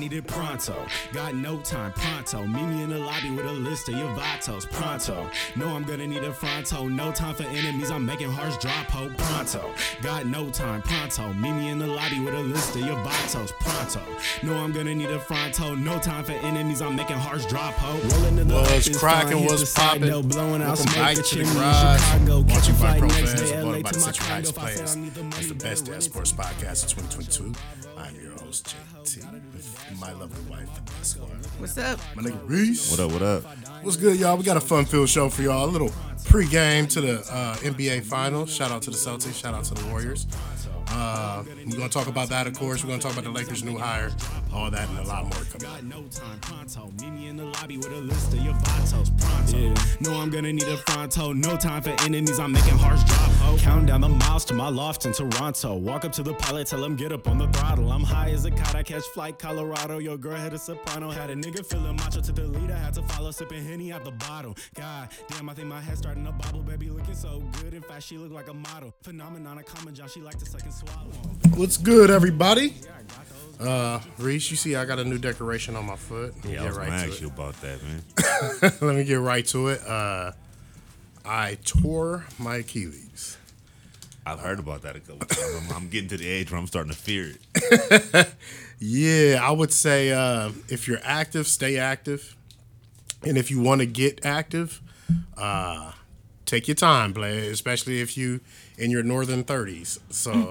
Need it pronto. Got no time, pronto. Meet me in the lobby with a list of your vatos, pronto. Know I'm gonna need a fronto. No time for enemies, I'm making hearts drop, ho, pronto. Got no time, pronto. Meet me in the lobby with a list of your vatos, pronto. Know I'm gonna need a fronto. No time for enemies, I'm making hearts drop, ho. Rolling in the life cracking, fun, hit what's the side poppin'? Blowing out smoke, the chimney. Chicago. Brought Catch a you by flight next day, brought LA to the my Central condo. Heights I Players. Need the It's money, the best sports podcast of 2022. I'm your host, with my lovely wife, Esquire. What's up? My nigga Reese. What up? What up? What's good, y'all? We got a fun-filled show for y'all. A little pre-game to the uh, NBA Finals. Shout out to the Celtics. Shout out to the Warriors. Uh, we're gonna talk about that, of course. We're gonna talk about the Lakers' new hire, all that, and a lot more coming up. No time, pronto. Meet me in the lobby with a list of your vatos, pronto. No, I'm gonna need a fronto. No time for enemies, I'm making hearts drop, ho. Counting down the miles to my loft in Toronto. Walk up to the pilot, tell him get up on the throttle. I'm high as a kite, I catch flight, Colorado. Your girl had a soprano. Had a nigga feeling macho to the lead. I had to follow, sipping Henny out the bottle. God damn, I think my head starting to bobble. Baby looking so good. In fact, she look like a model. Phenomenon, a common John. She like the second swallow. What's good, everybody? Uh, Reese, you see I got a new decoration on my foot. Let me Yeah, I get was gonna right ask to you about that, man. Let me get right to it. Uh, I tore my Achilles. I've heard about that a couple times. I'm, I'm getting to the age where I'm starting to fear it. Yeah, I would say uh, if you're active, stay active, and if you want to get active, uh, take your time, play, especially if you in your northern thirties. So,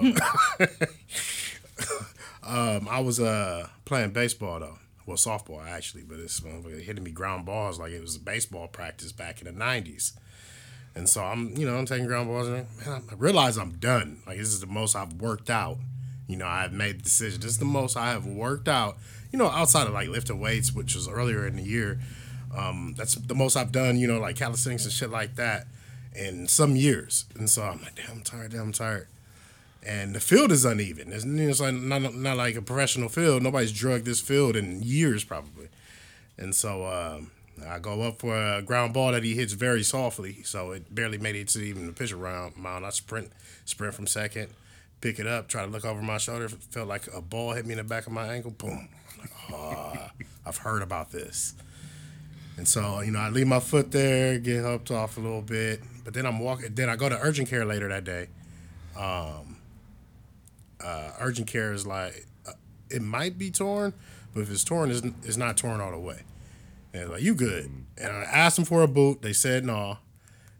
um, I was uh, playing baseball though, well softball actually, but it's hitting me ground balls like it was a baseball practice back in the nineties. And so I'm, you know, I'm taking ground balls, and man, I realize I'm done. Like this is the most I've worked out. You know, I've made the decision. This is the most I have worked out. You know, outside of like lifting weights, which was earlier in the year. Um, that's the most I've done. You know, like calisthenics and shit like that in some years. And so I'm like, damn, I'm tired. Damn, I'm tired. And the field is uneven. It's, it's like not, not like a professional field. Nobody's drugged this field in years, probably. And so um, I go up for a ground ball that he hits very softly, so it barely made it to even the pitcher round mound. I sprint, sprint from second, pick it up, try to look over my shoulder. Felt like a ball hit me in the back of my ankle. Boom. I'm like, ah, I've heard about this. And so, you know, I leave my foot there, get helped off a little bit, but then I'm walking. Then I go to urgent care later that day. Um, uh, urgent care is like, uh, it might be torn, but if it's torn, it's, it's not torn all the way. And like, you good? And I asked them for a boot. They said no.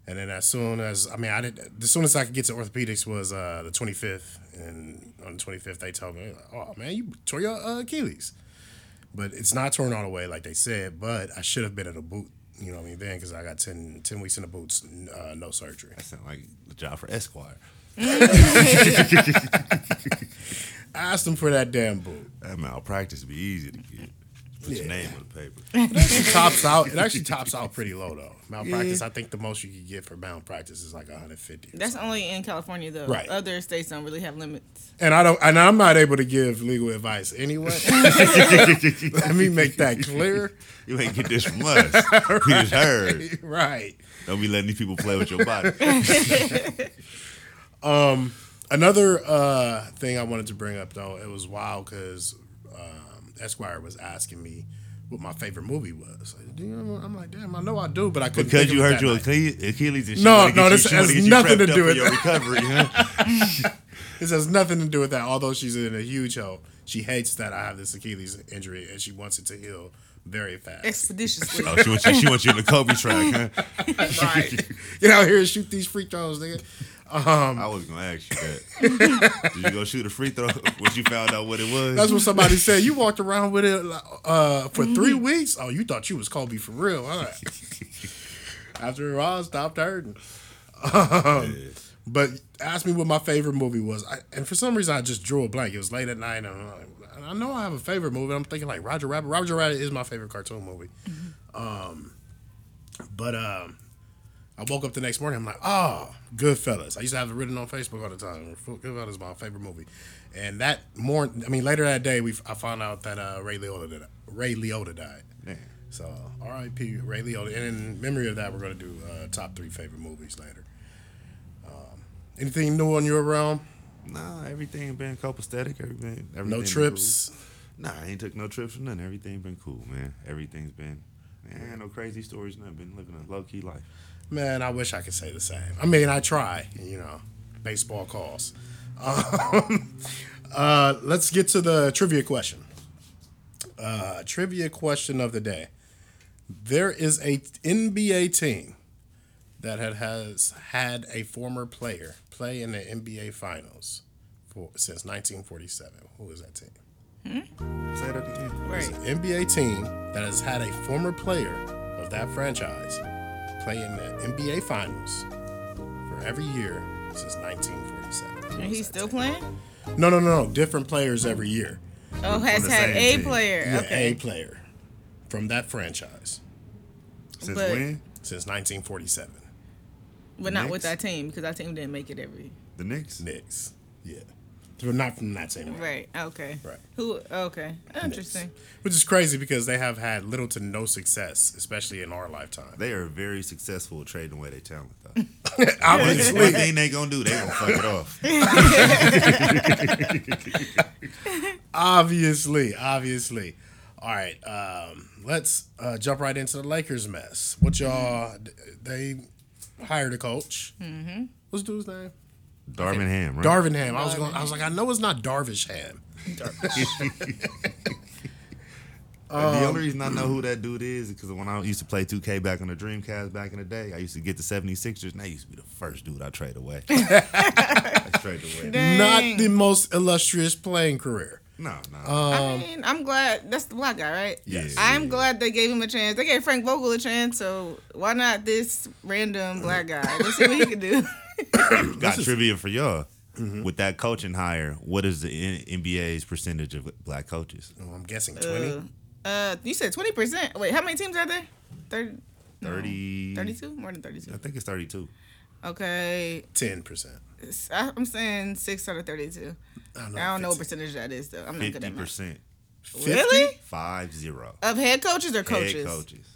And then as soon as I mean, I did as soon as I could get to orthopedics was uh, the 25th, and on the 25th they told me, "Oh man, you tore your uh, Achilles," but it's not torn all the way like they said. But I should have been in a boot, you know what I mean? Then because I got 10, 10 weeks in the boots, uh, no surgery. That sounds like the job for Esquire. I asked them for that damn boot. That malpractice would be easy to get. Put your name on the paper. It tops out. It actually tops out pretty low though. Malpractice. I think the most you could get for malpractice is like 150. That's something. only in California though. Right. Other states don't really have limits. And I don't, and I'm not able to give legal advice anyway. Let me make that clear. You ain't get this from us. We just heard. Right. Don't be letting these people play with your body. Um. Another uh, thing I wanted to bring up though, it was wild because um, Esquire was asking me what my favorite movie was. Like, "Do you know?" I'm like, damn, I know I do, but I couldn't. Because think you of it hurt your. Achilles, Achilles and No, no, this she has nothing to do with your recovery. Huh? This has nothing to do with that. Although she's in a huge help, she hates that I have this Achilles injury and she wants it to heal very fast. Expeditiously. Oh, she wants you. She wants you in the Kobe track. Huh? right. Get out here and shoot these free throws, nigga. I was gonna ask you that. Did you go shoot a free throw once you found out what it was? That's what somebody said. You walked around with it uh, for three weeks. Oh, you thought you was Kobe for real? All right. After a while, stopped hurting. Um, But ask me what my favorite movie was, I, and for some reason I just drew a blank. It was late at night, and I'm like, I know I have a favorite movie. I'm thinking like Roger Rabbit. Roger Rabbit is my favorite cartoon movie. Um, but um, I woke up the next morning. I'm like, oh, Goodfellas. I used to have it written on Facebook all the time. Goodfellas is my favorite movie. And that more, I mean, later that day, we I found out that uh, Ray Liotta did, Ray Liotta died. Man. So R.I.P. Ray Liotta. And in memory of that, we're gonna do uh, top three favorite movies later. Um, anything new on your realm? Nah, everything been copacetic. Everything, everything No trips. cool. Nah, I ain't took no trips or nothing. Everything been cool, man. Everything's been. Man, no crazy stories. Nothing. Been living a low key life. Man, I wish I could say the same. I mean, I try. You know, baseball calls. Um, uh, let's get to the trivia question. Uh, trivia question of the day. There is a NBA team that had, has had a former player play in the NBA Finals for since 1947. Who is that team? Say that again. It's Right. an NBA team that has had a former player of that franchise play in the NBA Finals for every year since 1947. And he's still team? playing? No, no, no, no. Different players every year. Oh, has had a team. player. Yeah, okay. a player from that franchise Since But- when? since 1947. but not with that team because that team didn't make it every. The Knicks. Knicks. Yeah. But not from that same Right. Okay. Right. Who? Okay. Interesting. Which is crazy because they have had little to no success, especially in our lifetime. They are very successful at trading away their talent, though. Obviously. One thing they gonna do, they gonna fuck it off. obviously, obviously. All right, um, let's uh, jump right into the Lakers mess. What y'all? They hired a coach. Mm-hmm. What's the dude's name? Darvin Ham, right? Darvin Ham. I was going. I was like, I know it's not Darvish Ham. Um, the only reason I know who that dude is is because when I used to play 2K back on the Dreamcast back in the day, I used to get the 76ers, and that used to be the first dude I trade away. I trade away. Dang. Not the most illustrious playing career. No, no. I mean, I'm glad that's the black guy, right? Yes. I'm glad they gave him a chance. They gave Frank Vogel a chance, so why not this random black guy? Let's see what he can do. Got trivia for y'all. Mm-hmm. With that coaching hire, what is the N- NBA's percentage of black coaches? Oh, I'm guessing twenty. Uh, uh, you said 20 percent. Wait, how many teams are there? 30, 30. 32? More than 32. I think it's 32. Okay, Ten percent. I'm saying six out of 32. I don't I don't know what percentage that is though. I'm not good at math. 50%. Really? 5 0. Of head coaches or coaches? Head coaches.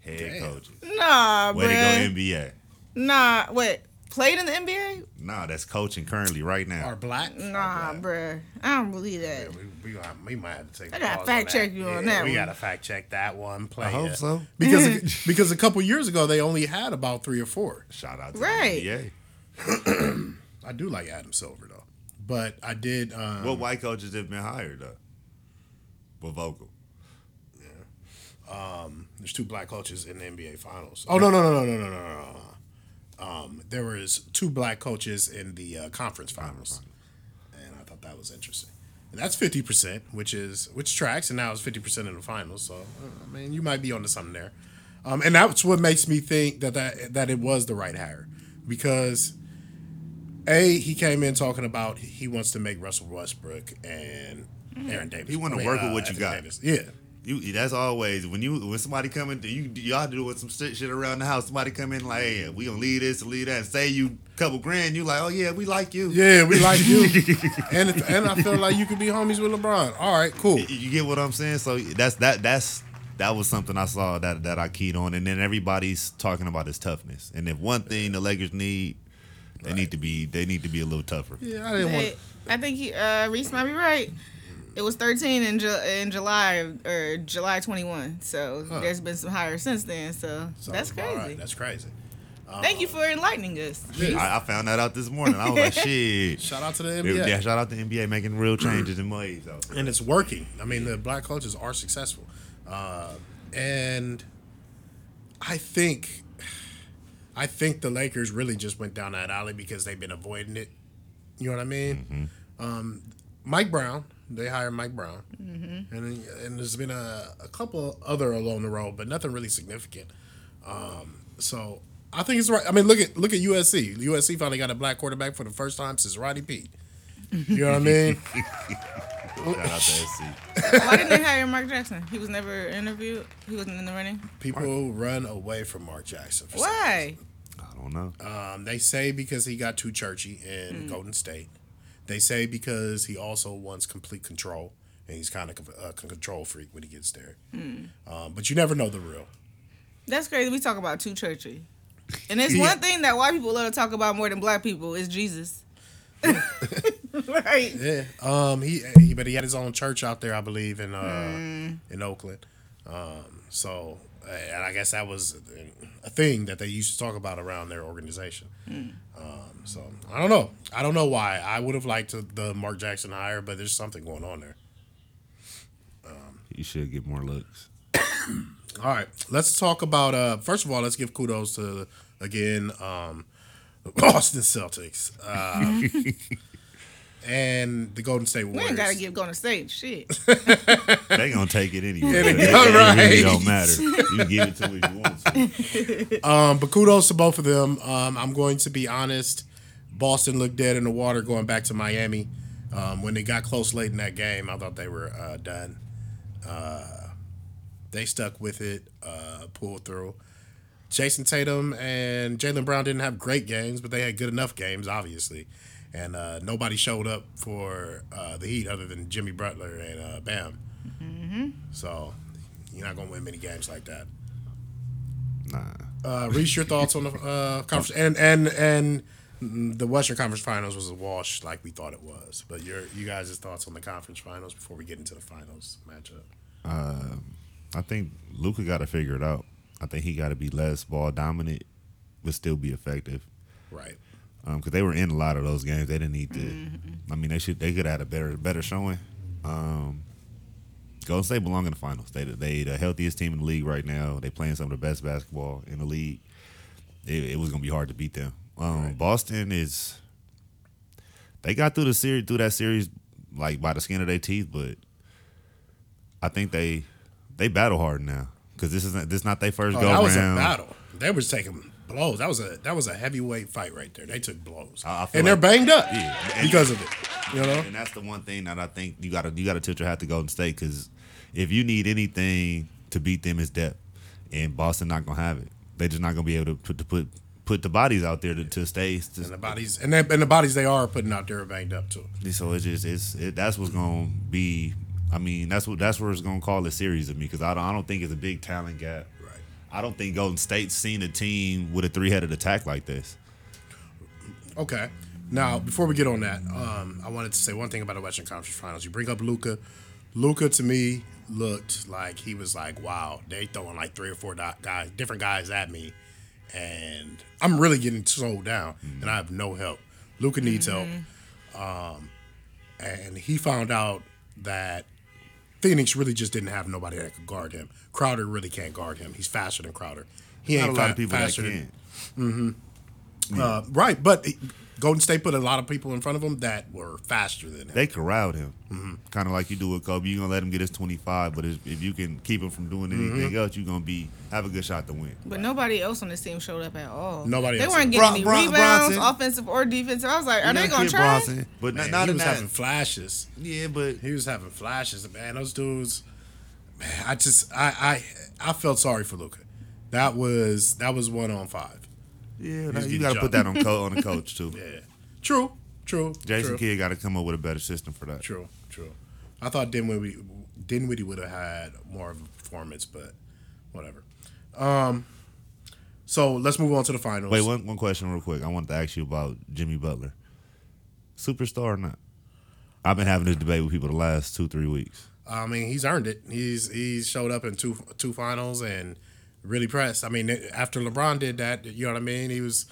Head Damn. coaches. Nah, Way bruh. to go, NBA. Nah, wait played in the NBA? Nah, that's coaching currently right now. Or black? Nah, or black. bruh. I don't believe that. Yeah, we, we, we, might have to take. I gotta fact check you yeah, on that. We gotta fact check that one. Player. I hope so because because a couple years ago they only had about three or four. Shout out to right. the I do like Adam Silver though, but I did. Um, what white coaches have been hired though? With vocal. Um, there's two black coaches in the NBA Finals. Oh no no no no no no no there was two black coaches in the uh, conference finals, and I thought that was interesting. And that's fifty percent, which is which tracks, and now it's fifty percent in the finals. So uh, I mean, you might be onto something there. Um, and that's what makes me think that, that that it was the right hire, because a he came in talking about he wants to make Russell Westbrook and Aaron Davis. He wanna I mean, work with what you Anthony got. Davis. Yeah. You, that's always when you when somebody come in, you y'all doing some shit, shit around the house. Somebody come in like, hey, we gonna leave this and leave that, and say you couple grand. You like, oh yeah, we like you. Yeah, we like you, and if, and I feel like you could be homies with LeBron. All right, cool. You get what I'm saying? So that's that that's that was something I saw that that I keyed on, and then everybody's talking about his toughness. And if one thing the Lakers need, they need to be they need to be a little tougher. Yeah, I didn't want. I think he, uh, Reese might be right. It was 13 in, Ju- in July or July 21. So there's been some higher since then. So, So, that's all right, crazy. that's crazy. Thank you for enlightening us. I, I found that out this morning. I was like, shit. Shout out to the NBA, Yeah, shout out to the NBA making real changes in ways. though. and it's working. I mean, the black coaches are successful, uh, and I think, I think the Lakers really just went down that alley because they've been avoiding it. You know what I mean? Um, Mike Brown, they hired Mike Brown, and and there's been a, a couple other along the road, but nothing really significant. Um, so I think it's right. I mean, look at look at USC. USC finally got a black quarterback for the first time since Rodney Peete. You know what I mean? Shout out to SC. Why didn't they hire Mark Jackson? He was never interviewed. He wasn't in the running. People run away from Mark Jackson. For some Why? I don't know. Um, they say because he got too churchy in Golden State. They say because he also wants complete control, and he's kind of a control freak when he gets there. Um, but you never know the real. That's crazy. We talk about too churchy. And it's Yeah. one thing that white people love to talk about more than black people is Jesus. right. Yeah. Um. He, he but he had his own church out there, I believe, in uh in Oakland. Um. So, uh, and I guess that was a thing that they used to talk about around their organization. Um. So I don't know. I don't know why. I would have liked to, the Mark Jackson hire, but there's something going on there. You should get more looks. All right, let's talk about. Uh, first of all, let's give kudos to again um, the Boston Celtics uh, and the Golden State We ain't gotta give Golden State shit. They gonna take it anyway. Yeah, it, they it go, really don't matter. You can give it to them if you want to. Um, but kudos to both of them. Um, I'm going to be honest. Boston looked dead in the water going back to Miami. Um, when they got close late in that game, I thought they were uh, done. Uh, they stuck with it, uh, pulled through. Jayson Tatum and Jaylen Brown didn't have great games, but they had good enough games, obviously. And uh, nobody showed up for uh, the Heat other than Jimmy Butler and uh, Bam. So you're not going to win many games like that. Nah. Uh, Reese, your thoughts on the uh, conference and and and the Western Conference Finals was a wash like we thought it was. But your you guys' thoughts on the conference finals before we get into the finals matchup? I think Luka got to figure it out. I think he got to be less ball dominant, but still be effective. Right. Because they were in a lot of those games. They didn't need to. I mean, they should. They could have had a better better showing. Um, Golden State belong in the finals. They they the healthiest team in the league right now. They playing some of the best basketball in the league. It, it was gonna be hard to beat them. Um, Boston is. They got through the series through that series like by the skin of their teeth, but I think they they battle hard now because this isn't this not their first Oh, go that was a round. battle. They was taking blows. That was a that was a heavyweight fight right there. They took blows, I- I feel and they're banged up Yeah, because of it. You know. And that's the one thing that I think you gotta you gotta tilt your hat to Golden State because if you need anything to beat them, is depth, and Boston not gonna have it. They're just not gonna be able to put to put put the bodies out there to, to stay. To, And the bodies and, they, and the bodies they are putting out there are banged up too. so it's just it's it, that's what's gonna be. I mean, that's what that's where it's gonna call a series of me because I don't I don't think it's a big talent gap. Right. I don't think Golden State's seen a team with a three headed attack like this. Okay. Now, before we get on that, um, I wanted to say one thing about the Western Conference Finals. You bring up Luka. Luka to me looked like he was like, wow, they throwing like three or four guys, different guys at me, and I'm really getting slowed down, and I have no help. Luka needs help, um, and he found out that Phoenix really just didn't have nobody that could guard him. Crowder really can't guard him. He's faster than Crowder. He Not ain't a lot fa- of people that faster than- can. uh, right, but Golden State put a lot of people in front of him that were faster than him. They corralled him, Mm-hmm. kind of like you do with Kobe. You're gonna let him get his 25, but if, if you can keep him from doing anything Mm-hmm. else, you're gonna be have a good shot to win. But nobody else on this team showed up at all. Nobody They else. weren't Bron- getting any Bron- rebounds, Brunson. offensive or defensive. I was like, are they gonna Kid try? Brunson, but Man, not he was that. having flashes. yeah, but He was having flashes, man. Those dudes, man. I just, I, I, I felt sorry for Luka. That was that was one on five. Yeah, you got to put that on co- on the coach too. Yeah, true, true. Jason true, Kidd got to come up with a better system for that. True, true. I thought Dinwiddie, Dinwiddie would have had more of a performance, but whatever. Um, so let's move on to the finals. Wait, one one question real quick. I wanted to ask you about Jimmy Butler, superstar or not? I've been having this debate with people the last two three weeks. I mean, he's earned it. He's he's showed up in two two finals and really pressed. I mean, after LeBron did that, you know what I mean? He was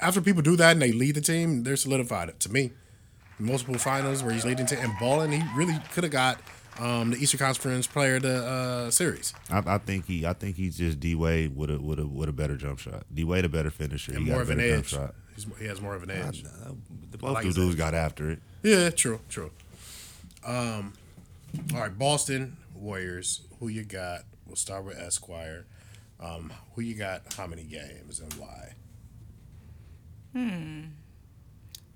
after people do that and they lead the team, they're solidified. To me, multiple finals where he's leading to and balling. He really could have got um, the Eastern Conference Player of the uh, series I, I think he I think he's just D Wade with a with a with a better jump shot. D Wade a better finisher. and he got more a of an edge. he has more of an edge. Both like the his dudes got after it. Yeah, true, true. Um, all right, Boston Warriors. Who you got? We'll start with Esquire. Um, who you got? How many games and why? Hmm.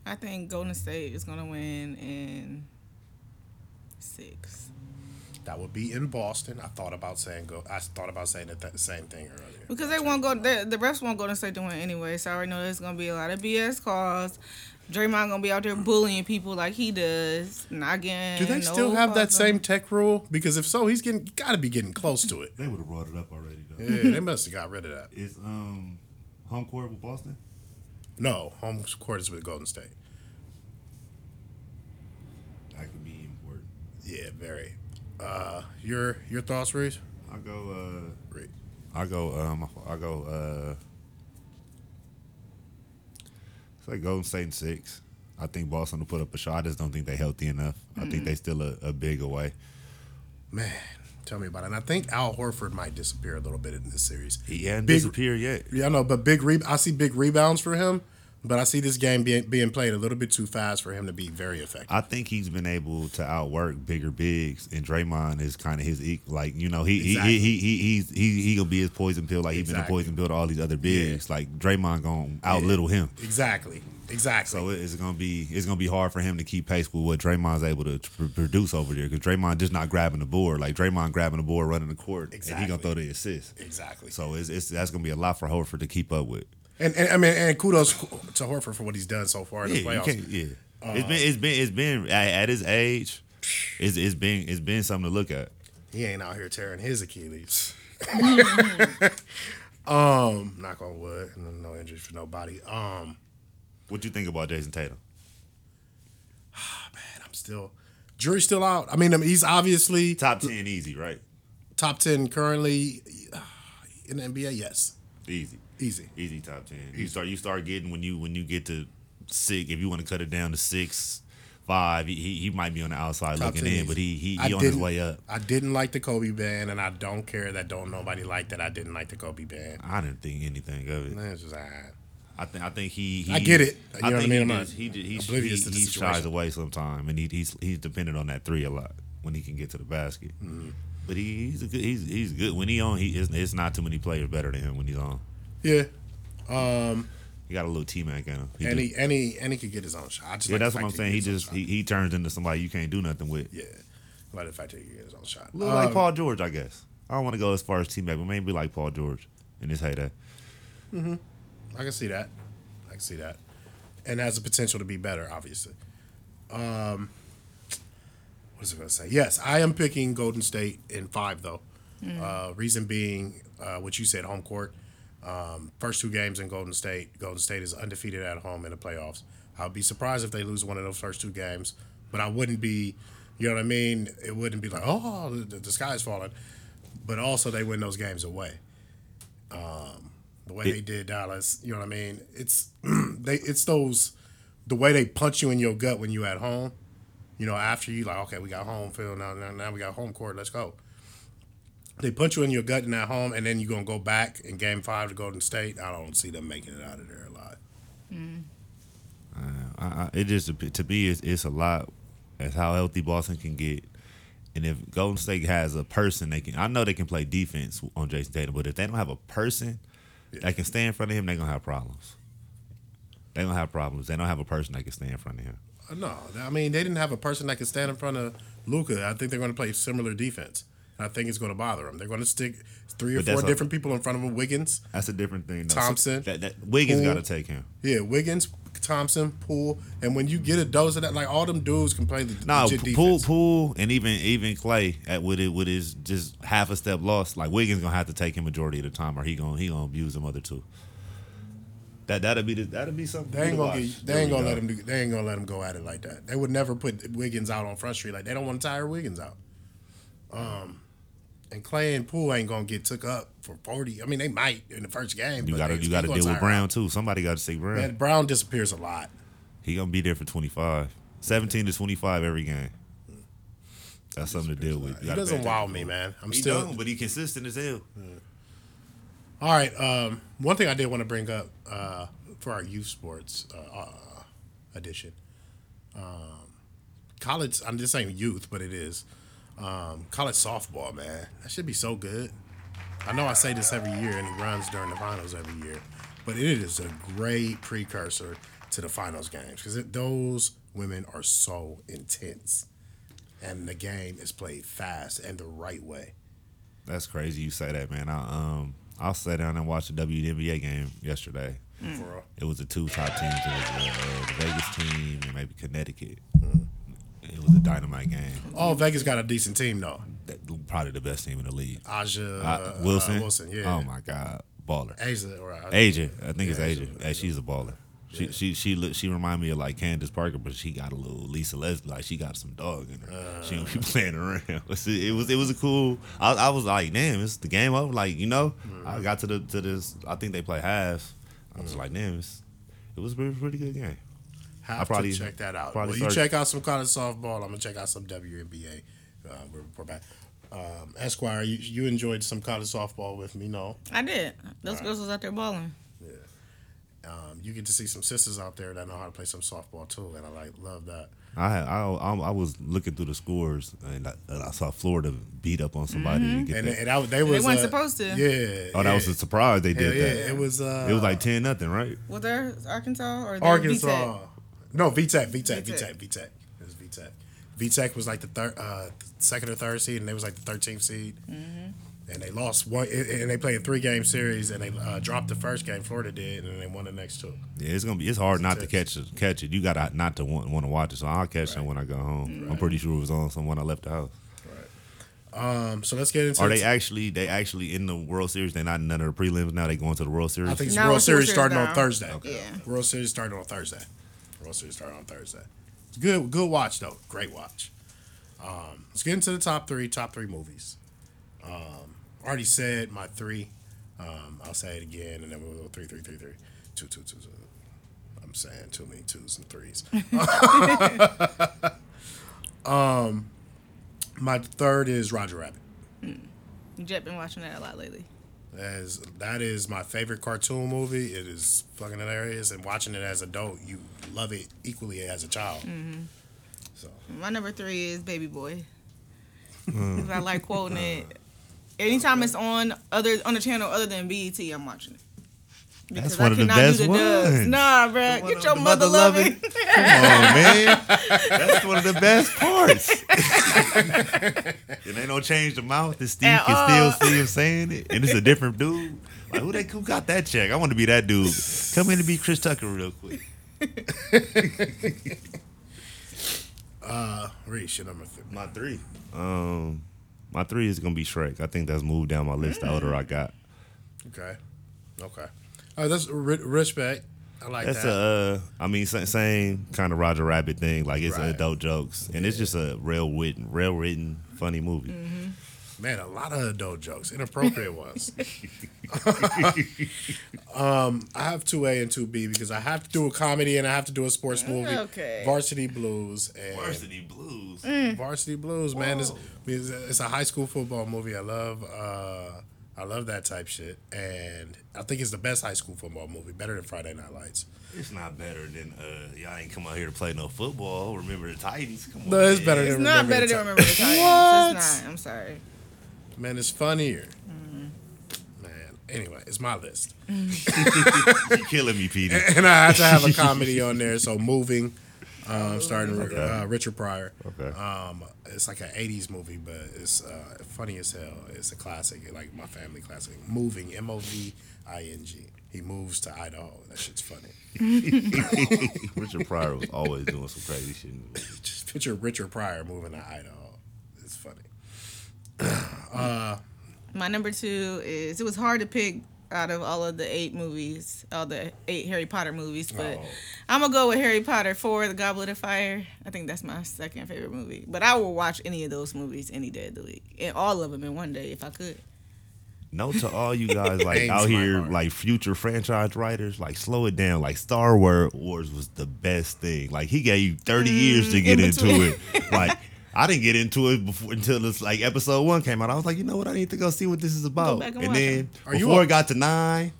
I think Golden State is gonna win in six That would be in Boston. I thought about saying go. I thought about saying that, that same thing earlier. because they won't go. The, the refs won't go to State to win anyway. So I already know there's gonna be a lot of BS calls. Draymond gonna be out there bullying people like he does. Not getting. Do they no still have that same tech rule? Because if so, he's getting got to be getting close to it. They would have brought it up already. though. Yeah, they must have got rid of that. Is um home court with Boston? No, home court is with Golden State. That could be important. Yeah, very. Uh, your your thoughts, Reese? I go. uh Reese. I go. Um, I go. uh say Golden State in six. I think Boston will put up a shot. I just don't think they're healthy enough. I think mm-hmm. they still a, a big away. Man, tell me about it. And I think Al Horford might disappear a little bit in this series. He hasn't Big- disappeared yet. Yeah, I know, but big re- I see big rebounds for him, but I see this game being being played a little bit too fast for him to be very effective. I think he's been able to outwork bigger bigs, and Draymond is kind of his equal. Like you know, he Exactly. he, he he he's he he gonna be his poison pill. Like he's been Exactly. a poison pill to all these other bigs. Like Draymond gonna outlittle him. Exactly. Exactly. So it- it's gonna be it's gonna be hard for him to keep pace with what Draymond's able to pr- produce over there because Draymond just not grabbing the board. Like Draymond grabbing the board, running the court, and he Exactly. gonna throw the assist. exactly. So it's, it's that's gonna be a lot for Horford to keep up with. And, and I mean, and kudos to Horford for what he's done so far in the Yeah, you playoffs. can't. Yeah, it's been it's been it's been at, at his age, it's it's been it's been something to look at. He ain't out here tearing his Achilles. um, knock on wood, no, no injuries for nobody. Um, What do you think about Jayson Tatum? man, I'm still jury's still out. I mean, I mean, he's obviously Top ten, easy, right? top ten currently uh, in the NBA. Yes, Easy, easy. easy top ten. You start you start getting when you when you get to six. If you want to cut it down to six, five, he he, he might be on the outside Top looking in, easy. but he he, I he on his way up. I didn't like the Kobe band, and I don't care that don't nobody like that. I didn't like the Kobe band. I didn't think anything of it. It's just, ah. I think I think he, he I get it. You know what I mean? He just, he he, he, he shies away sometime, and he, he's he's dependent on that three a lot when he can get to the basket. Mm-hmm. But he, he's a good he's he's good when he on. He it's not too many players better than him when he's on. Yeah. He got a little T Mac in him. He And just- he and he and he could get his own shot. I yeah, like that's what I'm saying. He just he, he turns into somebody you can't do nothing with. yeah. I like the fact that he can get his own shot. A little Um, like Paul George, I guess. I don't want to go as far as T Mac, but maybe like Paul George in his heyday. Mm-hmm. I can see that. I can see that. And has the potential to be better, obviously. Um, what is it going to say? Yes, I am picking Golden State in five, though. Uh, reason being, uh, what you said, home court. Um, first two games in Golden State, Golden State is undefeated at home in the playoffs. I'd be surprised if they lose one of those first two games, but I wouldn't be, you know what I mean? It wouldn't be like, oh, the, the sky's falling. But also, they win those games away. the way they did Dallas. You know what I mean? It's they it's those the way they punch you in your gut when you at home. You know, after you like, okay, we got home field now, now, now we got home court, let's go. They punch you in your gut in that home, and then you're gonna go back in Game Five to Golden State. I don't see them making it out of there alive. I, I, it just to me it's, it's a lot as how healthy Boston can get. And if Golden State has a person they can, I know they can play defense on Jayson Tatum, but if they don't have a person that can stand in front of him, they're gonna have problems. They're gonna have problems. They don't have a person that can stand in front of him. Uh, No, I mean they didn't have a person that could stand in front of Luka. I think they're going to play similar defense. And I think it's going to bother them. They're going to stick three or But four that's a- different people in front of him. Wiggins, That's a different thing. Though. Thompson, that, that Wiggins got to take him. yeah, Wiggins, Thompson, Poole, and when you get a dose of that, like all them dudes can play the No, legit Poole, defense. Poole, and even even Clay at with it with his just half a step lost. Like Wiggins gonna have to take him majority of the time, or he gonna he gonna abuse them other two. That that'll be the, that'll be something. They ain't gonna get, they There ain't gonna go. let him do, they ain't gonna let him go at it like that. They would never put Wiggins out on Front Street like they don't want to tire Wiggins out. Um, and Clay and Poole ain't gonna get took up for forty. I mean, they might in the first game. You gotta you gotta deal with Brown out. too. Somebody got to see Brown. Man, Brown disappears a lot. He gonna be there for twenty five. 17 to twenty five every game. That's something to deal with. He gotta doesn't wow me, man. I'm He still but he consistent as hell. all right. Um, one thing I did want to bring up uh, for our youth sports uh, uh, edition, um, college. I'm just saying youth, but it is um, college softball. Man, that should be so good. I know I say this every year, and it runs during the finals every year, but it is a great precursor to the finals games because those women are so intense, and the game is played fast and the right way. That's crazy. You say that, man. I um I sat down and watched the WNBA game yesterday. For real. It was the two top teams. It was uh, the Vegas team and maybe Connecticut. It was a dynamite game. Oh, Vegas got a decent team though. That, probably the best team in the league. Aja Uh, uh, Wilson. Wilson, yeah. Oh my God, baller. Asia or uh, Asia, I think it's Yeah, Asia. Asia. Hey, she's a baller. She she she look, she remind me of like Candace Parker, but she got a little Lisa Leslie. Like she got some dog in her. she don't be playing around. It was it was, it was a cool. I, I was like, damn, it's the game over. Like you know, I got to the to this. I think they play half. I was like, damn, it's, it was a pretty, pretty good game. Have probably- to check that out. probably Well, you start- check out some college softball. I'm gonna check out some WNBA. Uh, we'll report back. Um, Esquire, you, you enjoyed some college softball with me, no? I did. Those girls was out there balling. Um, you get to see some sisters out there that know how to play some softball too, and I like love that. I had, I, I I was looking through the scores and I, and I saw Florida beat up on somebody. to get And, that. and I, they was weren't uh, supposed to. Yeah. oh, that was a surprise. They did yeah. that. It was. Uh, It was like ten nothing, right? Was there Arkansas or there Arkansas. VTech? No, VTech, VTech, VTech. VTech, VTech. It was VTech. VTech was like the third, uh, second or third seed, and they was like the thirteenth seed. Mm-hmm. And they lost one, and they played a three game series, and they uh, dropped the first game. Florida did, and then they won the next two. Yeah, it's gonna be. It's hard not to catch it. Catch it. You gotta not to want, want to watch it. So I'll catch it when I go home. I'm pretty sure it was on some when I left the house. Right. Um, so let's get into. Are they actually? They actually in the World Series? They're not in none of the prelims now. They going to the World Series. I think it's No, World it's World Series Series starting on now. Thursday. Yeah. World Series starting on Thursday. World Series starting on Thursday. It's good. Good watch though. Great watch. Um, let's get into the top three. Top three movies. Um, already said my three. Um, I'll say it again, and then we'll go three, three, three, three, two, two, two, two. I'm saying too many twos and threes. um, my third is Roger Rabbit. Jet been watching that a lot lately. As that is my favorite cartoon movie. It is fucking hilarious, and watching it as an adult, you love it equally as a child. Mm-hmm. So My number three is Baby Boy. Mm. 'Cause I like quoting it. Anytime it's on other on the channel other than BET, I'm watching it. That's Because one I of the do best the dubs. ones. Nah, bruh. one Get your mother mother-loving- loving. Come on, man. That's one of the best parts. it ain't no change the mouth. And Steve At can all. still see him saying it, and it's a different dude. Like who they who got that check? I want to be that dude. Come in and be Chris Tucker real quick. uh, Reese, your number three. My three. Um, my three is gonna be Shrek. I think that's moved down my list the older I got. Okay, okay. All right, that's re- respect. I like That's that. a, uh, I mean, sa- same kind of Roger Rabbit thing. Like it's Right. adult jokes, and it's just a real written, real written, funny movie. Man, a lot of adult jokes, inappropriate ones. um, I have two A and two B because I have to do a comedy and I have to do a sports movie. Okay. Varsity Blues and Varsity Blues. Varsity Blues, man. It's, it's it's a high school football movie. I love uh, I love that type shit, and I think it's the best high school football movie, better than Friday Night Lights. It's not better than uh, y'all ain't come out here to play no football. Remember the Titans? Come on, No, it's man. better Than It's than not Remember better than Ti- Remember the Titans. What? It's not. I'm sorry. Man, it's funnier. Man, anyway, it's my list. You're killing me, Petey. and I have to have a comedy on there. So moving, um, starting uh, Richard Pryor. Okay. Um, it's like an '80s movie, but it's uh, funny as hell. It's a classic, like my family classic. Moving, M O V I N G. He moves to Idaho. That shit's funny. Richard Pryor was always doing some crazy shit. in. Just picture Richard Pryor moving to Idaho. It's funny. My number two is it was hard to pick out of all of the eight movies, all the eight Harry Potter movies, but Oh. I'm gonna go with Harry Potter Four: The Goblet of Fire. I think that's my second favorite movie. But I will watch any of those movies any day of the week, and all of them in one day if I could. Note to all you guys like out here, heart. like future franchise writers, like slow it down. Like Star Wars was the best thing. Like he gave you thirty years to mm, get in into it. Like I didn't get into it before until this like episode one came out. I was like, you know what? I need to go see what this is about. back and And, watch then. Are you before a- it got to nine.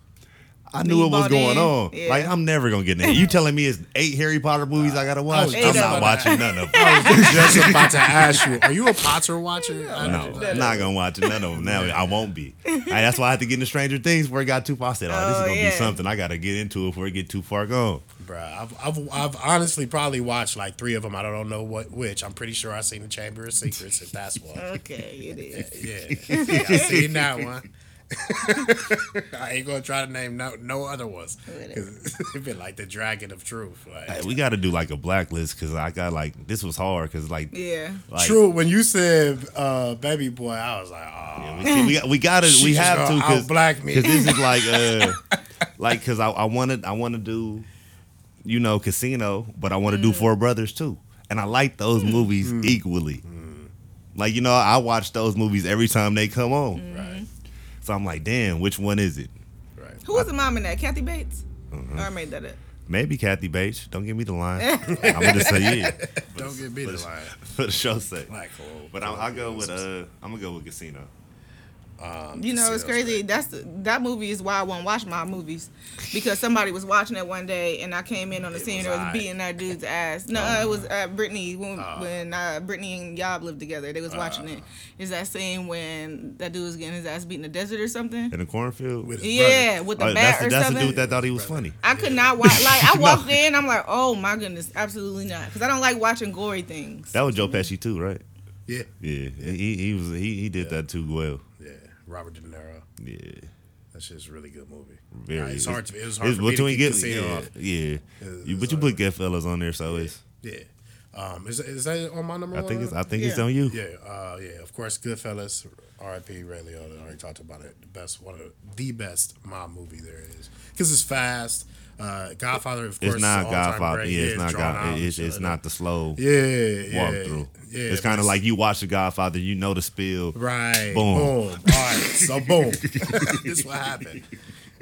I knew you what was going in. on. Yeah. Like I'm never gonna get in. You telling me it's eight Harry Potter movies I gotta watch? was I'm not watching to- none of them. I was just about to ask you, are you a Potter watcher? I No. I'm not gonna watch none of them now. I won't be. And that's why I had to get into Stranger Things before it got too far. I said, "Oh, this is Oh, gonna yeah. be something. I gotta get into it before it get too far gone." Bruh, I've, I've, I've honestly probably watched like three of them. I don't know what which. I'm pretty sure I seen the Chamber of Secrets if that's one. Okay, it is. Yeah, yeah I seen that one. I ain't gonna try to name no no other ones because it been like the Dragon of Truth. Like, Hey, we got to do like a blacklist because I got like this was hard because like, Yeah. like True. When you said uh, "baby boy," I was like, "Oh, yeah, we, see, we got we got to we have to because black me. this is like uh like because I I wanted I want to do you know, Casino, but I want to do Four Brothers too, and I like those movies mm. equally. Mm. Like you know, I watch those movies every time they come on. Right. So I'm like, damn, which one is it? Right. Who was the mom in that? Kathy Bates. Uh-huh. Or I made that up. Maybe Kathy Bates. Don't give me the line. I'm gonna just say yeah Don't get me the line. for the show's sake. Black hole. But I'll, I'll go with uh, I'm gonna go with Casino. Um, You know, it's crazy. great. That's the, that movie is why I won't watch my movies because somebody was watching it one day and I came in on the It scene was and was I. beating that dude's ass. No, it was uh, Brittany when, when uh, Brittany and Yob lived together. They was watching it. Is that scene when that dude was getting his ass beat in the desert or something? In the cornfield. With his Yeah, brother. with the Oh, bat that's or the, that's the something. dude that thought he was funny. I could not watch. Like I walked in, I'm like, oh my goodness, absolutely not, because I don't like watching gory things. That was Joe Pesci too, right? Yeah. Yeah, he he was he, he did that too well. Yeah. Robert De Niro. Yeah, That's just a really good movie. very. Yeah, it's hard to. It was hard it's for me to between keep get Casino yeah, off. yeah. It's- You, but you put hard. Goodfellas on there, so it's. Yeah. Um, is, is that on my number I one? think it's I think it's on you. Yeah, uh, yeah. Of course, Goodfellas, R.I.P. Ray Liotta. I already talked about it. The best, one of the best mob movie there is because it's fast. Uh, Godfather, of course, It's not is an all-time Godfather. great. Yeah, it's not God. out, It's, it's not the slow Yeah, yeah, walk through. Yeah, it's kind of like you watch the Godfather. You know the spill. Right. Boom. Boom. All right. So boom. this what happened.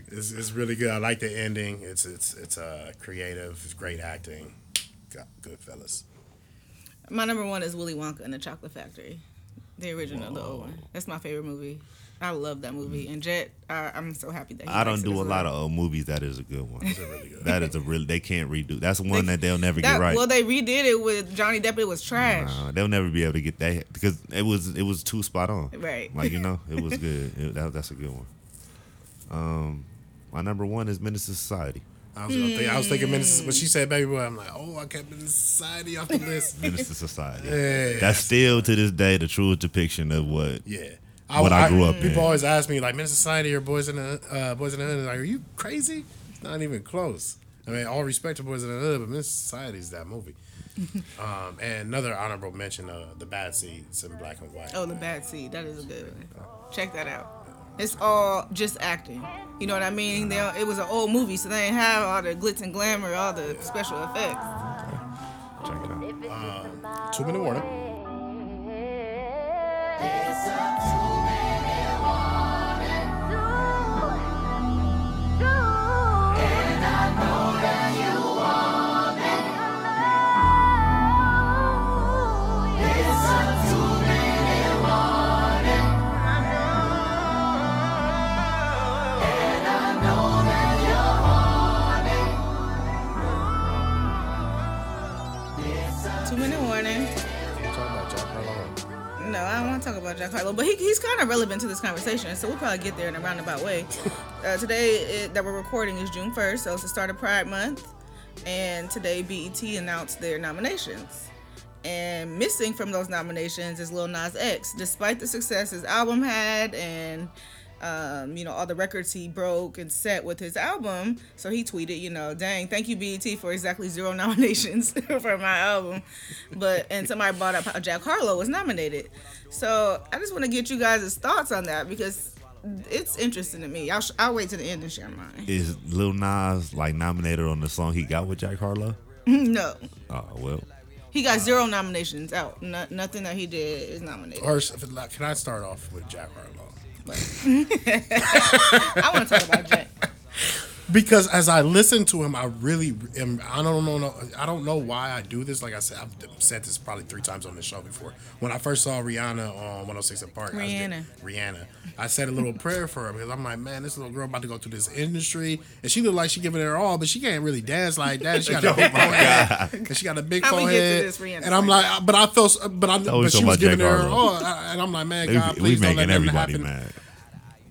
It's, it's really good. I like the ending. It's it's it's uh, creative. It's great acting. Got good fellas. My number one is Willy Wonka and the Chocolate Factory, the original, the old one. That's my favorite movie. I love that movie. And Jet, I, I'm so happy that he I don't likes it do as a lot of old movies. That is a good one. It's really good. That is a really they can't redo. That's one They- that they'll never That, get right. Well, they redid it with Johnny Depp. It was trash. Nah, they'll never be able to get that because it was it was too spot on. Right. Like you know, it was good. It- that, that's a good one. Um, my number one is Menace to Society. I was, thinking, I was thinking Menace. When she said "Baby Boy," I'm like, oh, I kept Menace Society off the list. Menace to Society. Yeah. That's still to this day the truest depiction of what. yeah. What I grew up in. People always ask me like Menace Society or Boys in the uh, Boys in the Hood. Like, are you crazy? It's not even close. I mean, all respect to Boys in the Hood, but Menace Society is that movie. um, and another honorable mention: uh, the Bad Seeds in black and white. Oh, The Bad Seed. That is a good one. Check that out. It's all just acting. You know what I mean? They, it was an old movie, so they didn't have all the glitz and glamour, all the special effects. Check it out. Two minute warning. Talk about Jack Harlow, but he, he's kind of relevant to this conversation, so we'll probably get there in a roundabout way. Uh, today it, that we're recording is June 1st, so it's the start of Pride Month, and today BET announced their nominations. And missing from those nominations is Lil Nas X. Despite the success his album had and um, you know, all the records he broke and set with his album. So he tweeted, you know, dang, thank you BET for exactly zero nominations for my album. But and somebody brought up how Jack Harlow was nominated. So I just want to get you guys' thoughts on that because it's interesting to me. I'll, sh- I'll wait to the end and share mine. Is Lil Nas like nominated on the song he got with Jack Harlow? no, Oh well. he got zero nominations out. No, nothing that he did is nominated. First, if it, like, can I start off with Jack Harlow? I want to talk about Jack. Because as I listen to him, I really am. I don't know. I don't know why I do this. Like I said, I've said this probably three times on the show before. When I first saw Rihanna on 106 and Park, I was Rihanna. just- Rihanna, I said a little prayer for her because I'm like, man, this little girl about to go through this industry, and she look like she giving it her all, but she can't really dance like that. She got a big oh forehead, and she got a big How we get to forehead. this Rihanna and I'm like, but I felt, but I, but she was giving it her all, and I'm like, man, We, God, we please don't making let nothing everybody happen mad.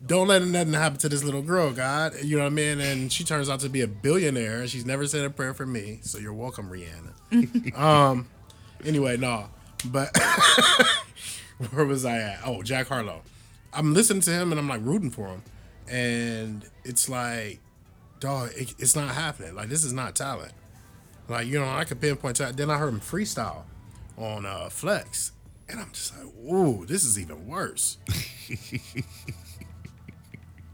Don't let nothing happen to this little girl, God. You know what I mean? And she turns out to be a billionaire. She's never said a prayer for me, so you're welcome, Rihanna. um. Anyway, no, but where was I at? Oh, Jack Harlow. I'm listening to him and I'm like rooting for him, and it's like, dog, it, it's not happening. Like this is not talent. Like you know, I could pinpoint talent. Then I heard him freestyle on uh, Flex, and I'm just like, ooh, this is even worse.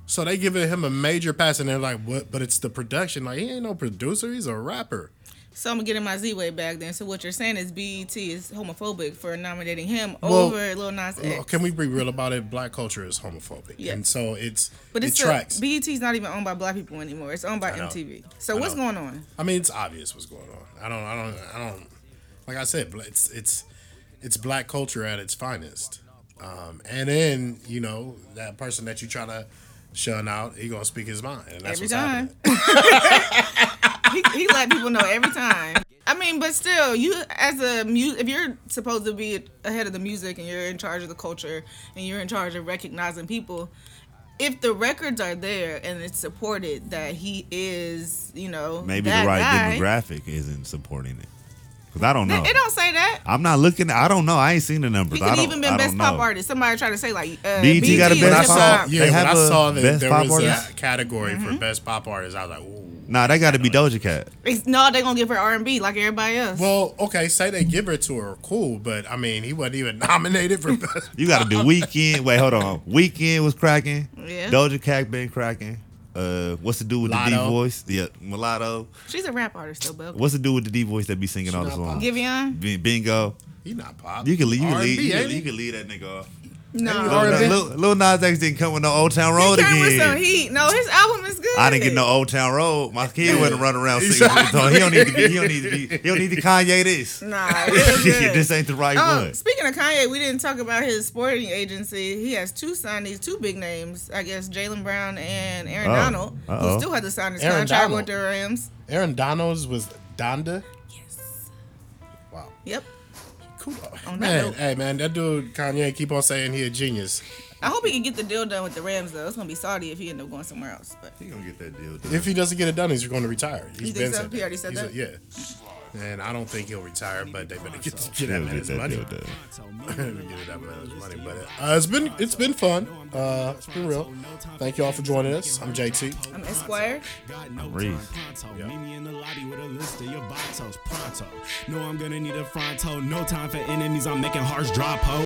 So they giving him a major pass, and they're like, "What?" But it's the production. Like he ain't no producer. He's a rapper. So I'm gonna get in my Z way back then. So what you're saying is BET is homophobic for nominating him Well, over Lil Nas X. Well, Can we be real about it? Black culture is homophobic, Yeah. and so it's but it it's still, tracks. BET's not even owned by black people anymore. It's owned by. MTV. So what's going on? I mean, it's obvious what's going on. I don't, I don't, I don't. Like I said, it's it's it's black culture at its finest. Um, and then you know that person that you try to shun out, he gonna speak his mind, and that's every what's time. happening. he, he let people know every time. I mean, but still, you as a mu- if you're supposed to be ahead of the music and you're in charge of the culture and you're in charge of recognizing people, if the records are there and it's supported that he is, you know, Maybe that the right guy, demographic isn't supporting it. Cause I don't know. It don't say that. I'm not looking. I don't know. I ain't seen the numbers. He could even been best pop artist. Somebody tried to say like uh, BET got a is When I best hip saw, hop. pop- yeah, They when have I a saw that best there pop was artist? a category Mm-hmm. for best pop artist, I was like, ooh. Nah, that got to be Doja Cat. It's, no, they gonna give her R and B like everybody else. Well, okay, say they give it to her, cool, but I mean, he wasn't even nominated for best. You got to do Weeknd. Wait, hold on. Weeknd was cracking. Yeah. Doja Cat been cracking. Uh, what's the dude with the D voice? Yeah, Mulatto. She's a rap artist though, but What's the dude with the D voice that be singing all the not songs? Giveon. Bin- Bingo. He not pop. You can leave. You can leave. You can, ain't you can leave that nigga off. No, Lil, Lil, Lil Nas X didn't come with no Old Town Road he came with some again. heat. No, his album is good. I didn't get no Old Town Road. My kid wasn't running around singing. this song. He don't need to be. He don't need to be. He don't need to Kanye this. Nah, it was good. this ain't the right Oh, one. speaking of Kanye, we didn't talk about his sporting agency. He has two signees, two big names. I guess Jaylen Brown and Aaron Oh, Donald, uh-oh. who still had to sign his Aaron contract Donald. with the Rams. Aaron Donalds was Donda. Yes. Wow. Yep. Cool. Man, hey man, that dude Kanye keep on saying he a genius. I hope he can get the deal done with the Rams though. It's gonna be Saudi if he end up going somewhere else. But He gonna get that deal. done. If he doesn't get it done, he's going to retire. He's You think so? He already said He's that? A, yeah. And I don't think he'll retire, but they better get, get that man get his that money. deal done. get that man his money. But uh, it's been it's been fun. Uh, it's been real. Thank you all for joining us. I'm JT. I'm Esquire. Got no Reese. time pronto. Meet me in the lobby with a list of your bottles pronto. No, I'm gonna need a fronto. No time for enemies. I'm making hearts drop ho.